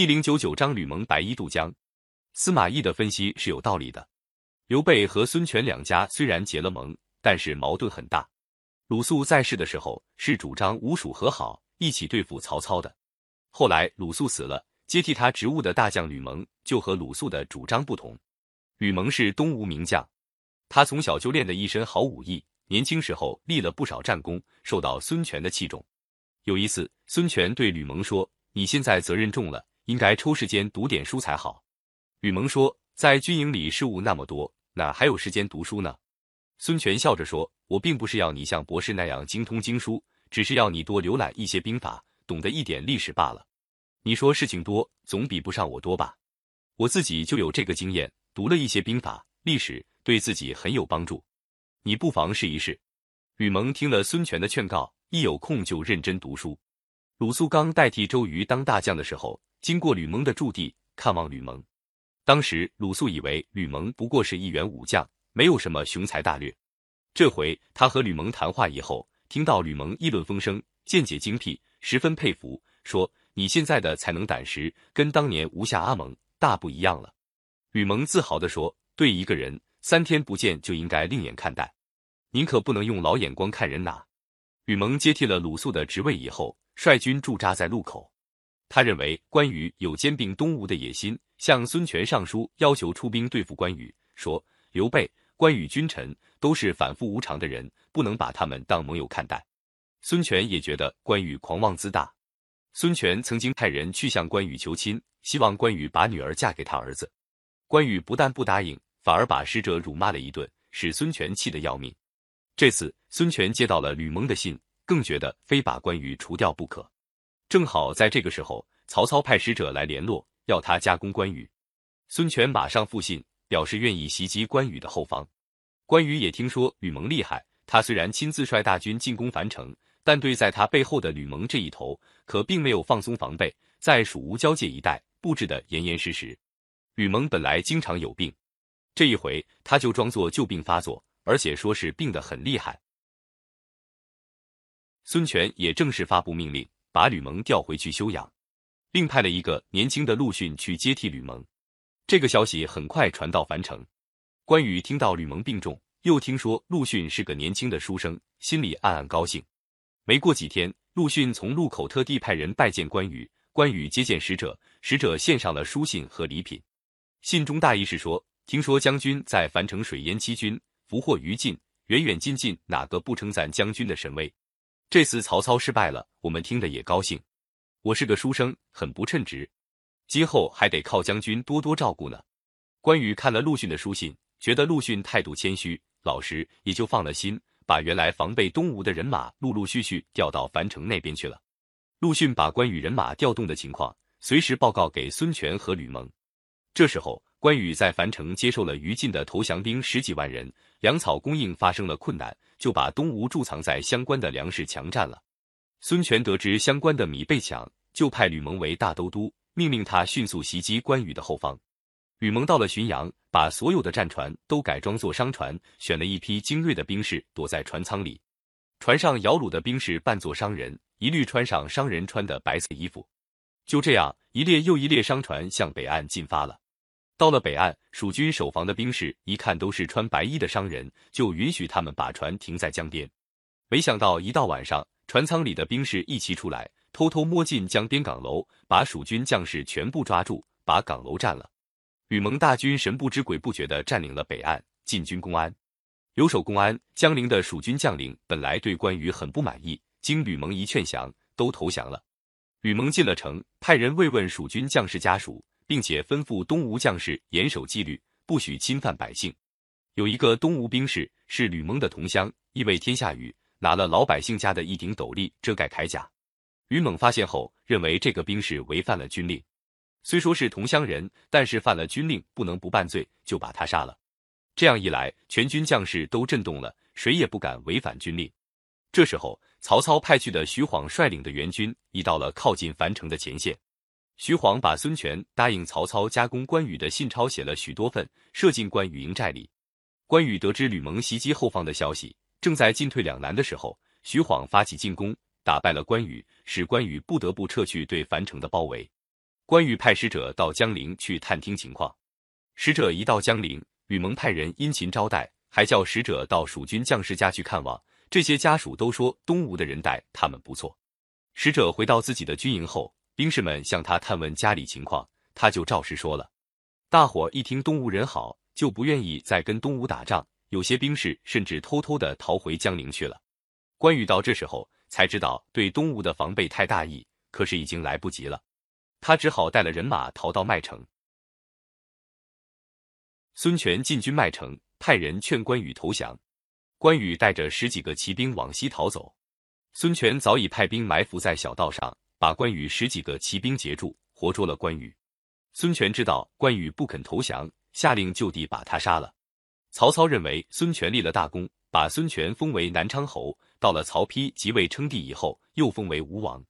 第零九九章吕蒙白衣渡江。司马懿的分析是有道理的。刘备和孙权两家虽然结了盟，但是矛盾很大。鲁肃在世的时候是主张吴蜀和好，一起对付曹操的。后来鲁肃死了，接替他职务的大将吕蒙就和鲁肃的主张不同。吕蒙是东吴名将，他从小就练得一身好武艺，年轻时候立了不少战功，受到孙权的器重。有一次，孙权对吕蒙说：“你现在责任重了。”应该抽时间读点书才好。吕蒙说：“在军营里事务那么多，哪还有时间读书呢？”孙权笑着说：“我并不是要你像博士那样精通经书，只是要你多浏览一些兵法，懂得一点历史罢了。你说事情多，总比不上我多吧？我自己就有这个经验，读了一些兵法、历史，对自己很有帮助。你不妨试一试。”吕蒙听了孙权的劝告，一有空就认真读书。鲁肃刚代替周瑜当大将的时候。经过吕蒙的驻地看望吕蒙，当时鲁肃以为吕蒙不过是一员武将，没有什么雄才大略。这回他和吕蒙谈话以后，听到吕蒙议论风声，见解精辟，十分佩服，说：“你现在的才能胆识，跟当年吴下阿蒙大不一样了。”吕蒙自豪地说：“对一个人三天不见就应该另眼看待，您可不能用老眼光看人呐。”吕蒙接替了鲁肃的职位以后，率军驻扎在路口。他认为关羽有兼并东吴的野心，向孙权上书要求出兵对付关羽，说刘备、关羽君臣都是反复无常的人，不能把他们当盟友看待。孙权也觉得关羽狂妄自大。孙权曾经派人去向关羽求亲，希望关羽把女儿嫁给他儿子。关羽不但不答应，反而把使者辱骂了一顿，使孙权气得要命。这次孙权接到了吕蒙的信，更觉得非把关羽除掉不可。正好在这个时候，曹操派使者来联络，要他加攻关羽。孙权马上复信，表示愿意袭击关羽的后方。关羽也听说吕蒙厉害，他虽然亲自率大军进攻樊城，但对在他背后的吕蒙这一头，可并没有放松防备，在蜀吴交界一带布置的严严实实。吕蒙本来经常有病，这一回他就装作旧病发作，而且说是病得很厉害。孙权也正式发布命令。把吕蒙调回去休养，另派了一个年轻的陆逊去接替吕蒙。这个消息很快传到樊城。关羽听到吕蒙病重，又听说陆逊是个年轻的书生，心里暗暗高兴。没过几天，陆逊从路口特地派人拜见关羽。关羽接见使者，使者献上了书信和礼品。信中大意是说：听说将军在樊城水淹七军，俘获于禁，远远近近，哪个不称赞将军的神威？这次曹操失败了，我们听得也高兴。我是个书生，很不称职，今后还得靠将军多多照顾呢。关羽看了陆逊的书信，觉得陆逊态度谦虚老实，也就放了心，把原来防备东吴的人马陆陆续续调到樊城那边去了。陆逊把关羽人马调动的情况随时报告给孙权和吕蒙。这时候，关羽在樊城接受了于禁的投降兵十几万人，粮草供应发生了困难。就把东吴贮藏在相关的粮食强占了。孙权得知相关的米被抢，就派吕蒙为大都督，命令他迅速袭击关羽的后方。吕蒙到了浔阳，把所有的战船都改装作商船，选了一批精锐的兵士躲在船舱里。船上摇橹的兵士扮作商人，一律穿上商人穿的白色衣服。就这样，一列又一列商船向北岸进发了。到了北岸，蜀军守防的兵士一看都是穿白衣的商人，就允许他们把船停在江边。没想到一到晚上，船舱里的兵士一齐出来，偷偷摸进江边岗楼，把蜀军将士全部抓住，把岗楼占了。吕蒙大军神不知鬼不觉地占领了北岸，进军公安。留守公安江陵的蜀军将领本来对关羽很不满意，经吕蒙一劝降，都投降了。吕蒙进了城，派人慰问蜀军将士家属。并且吩咐东吴将士严守纪律，不许侵犯百姓。有一个东吴兵士是吕蒙的同乡，因为天下雨，拿了老百姓家的一顶斗笠遮盖铠甲。吕蒙发现后，认为这个兵士违反了军令。虽说是同乡人，但是犯了军令，不能不办罪，就把他杀了。这样一来，全军将士都震动了，谁也不敢违反军令。这时候，曹操派去的徐晃率领的援军已到了靠近樊城的前线。徐晃把孙权答应曹操加攻关羽的信抄写了许多份，射进关羽营寨里。关羽得知吕蒙袭击后方的消息，正在进退两难的时候，徐晃发起进攻，打败了关羽，使关羽不得不撤去对樊城的包围。关羽派使者到江陵去探听情况。使者一到江陵，吕蒙派人殷勤招待，还叫使者到蜀军将士家去看望。这些家属都说东吴的人待他们不错。使者回到自己的军营后，兵士们向他探问家里情况，他就照实说了。大伙一听东吴人好，就不愿意再跟东吴打仗，有些兵士甚至偷偷的逃回江陵去了。关羽到这时候才知道对东吴的防备太大意，可是已经来不及了，他只好带了人马逃到麦城。孙权进军麦城，派人劝关羽投降。关羽带着十几个骑兵往西逃走，孙权早已派兵埋伏在小道上，把关羽十几个骑兵截住，活捉了关羽。孙权知道关羽不肯投降，下令就地把他杀了。曹操认为孙权立了大功，把孙权封为南昌侯。到了曹丕即位称帝以后，又封为吴王。